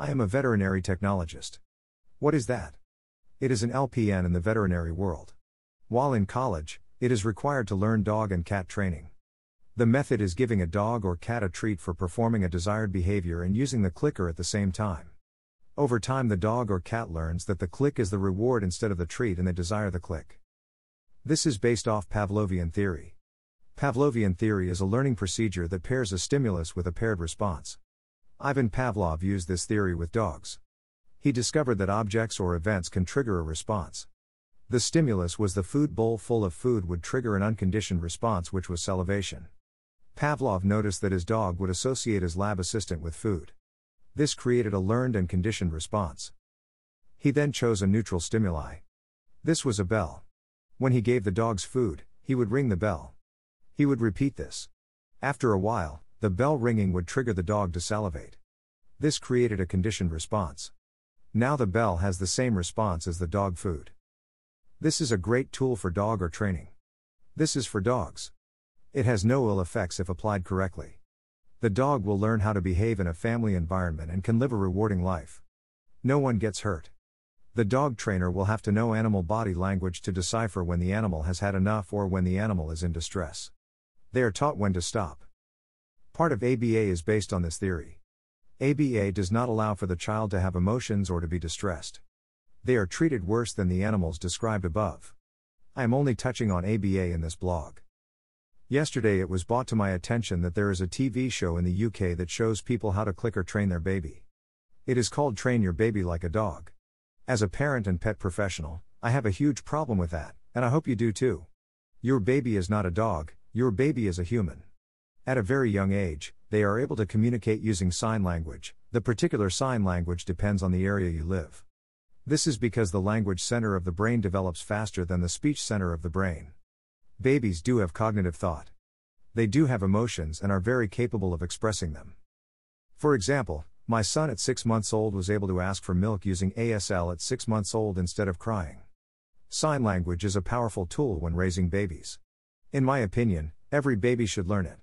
I am a veterinary technologist. What is that? It is an LPN in the veterinary world. While in college, it is required to learn dog and cat training. The method is giving a dog or cat a treat for performing a desired behavior and using the clicker at the same time. Over time, the dog or cat learns that the click is the reward instead of the treat and they desire the click. This is based off Pavlovian theory. Pavlovian theory is a learning procedure that pairs a stimulus with a paired response. Ivan Pavlov used this theory with dogs. He discovered that objects or events can trigger a response. The stimulus was the food bowl full of food would trigger an unconditioned response, which was salivation. Pavlov noticed that his dog would associate his lab assistant with food. This created a learned and conditioned response. He then chose a neutral stimuli. This was a bell. When he gave the dogs food, he would ring the bell. He would repeat this. After a while, the bell ringing would trigger the dog to salivate. This created a conditioned response. Now the bell has the same response as the dog food. This is a great tool for dog or training. This is for dogs. It has no ill effects if applied correctly. The dog will learn how to behave in a family environment and can live a rewarding life. No one gets hurt. The dog trainer will have to know animal body language to decipher when the animal has had enough or when the animal is in distress. They are taught when to stop. Part of ABA is based on this theory. ABA does not allow for the child to have emotions or to be distressed. They are treated worse than the animals described above. I am only touching on ABA in this blog. Yesterday it was brought to my attention that there is a TV show in the UK that shows people how to clicker train their baby. It is called Train Your Baby Like a Dog. As a parent and pet professional, I have a huge problem with that, and I hope you do too. Your baby is not a dog, your baby is a human. At a very young age, they are able to communicate using sign language. The particular sign language depends on the area you live. This is because the language center of the brain develops faster than the speech center of the brain. Babies do have cognitive thought. They do have emotions and are very capable of expressing them. For example, my son at 6 months old was able to ask for milk using ASL at 6 months old instead of crying. Sign language is a powerful tool when raising babies. In my opinion, every baby should learn it.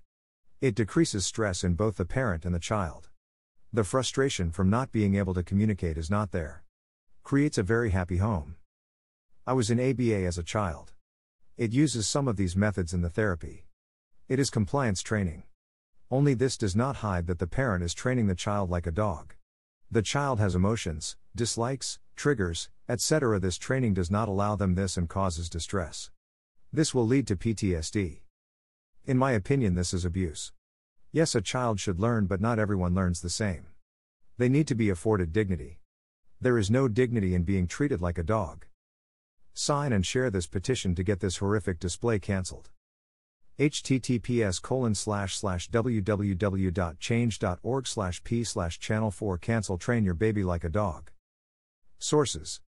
It decreases stress in both the parent and the child. The frustration from not being able to communicate is not there. Creates a very happy home. I was in ABA as a child. It uses some of these methods in the therapy. It is compliance training. Only this does not hide that the parent is training the child like a dog. The child has emotions, dislikes, triggers, etc. This training does not allow them this and causes distress. This will lead to PTSD. In my opinion, this is abuse. Yes, a child should learn, but not everyone learns the same. They need to be afforded dignity. There is no dignity in being treated like a dog. Sign and share this petition to get this horrific display cancelled. https www.change.org p channel 4 cancel train your baby like a dog. Sources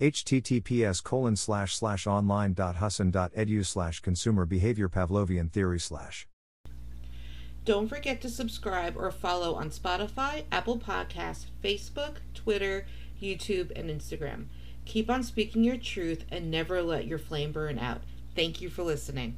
https colon slash slash online.husson.edu slash consumer behavior pavlovian theory slash. Don't forget to subscribe or follow on spotify apple podcasts facebook twitter youtube and instagram. Keep on speaking your truth and never let your flame burn out. Thank you for listening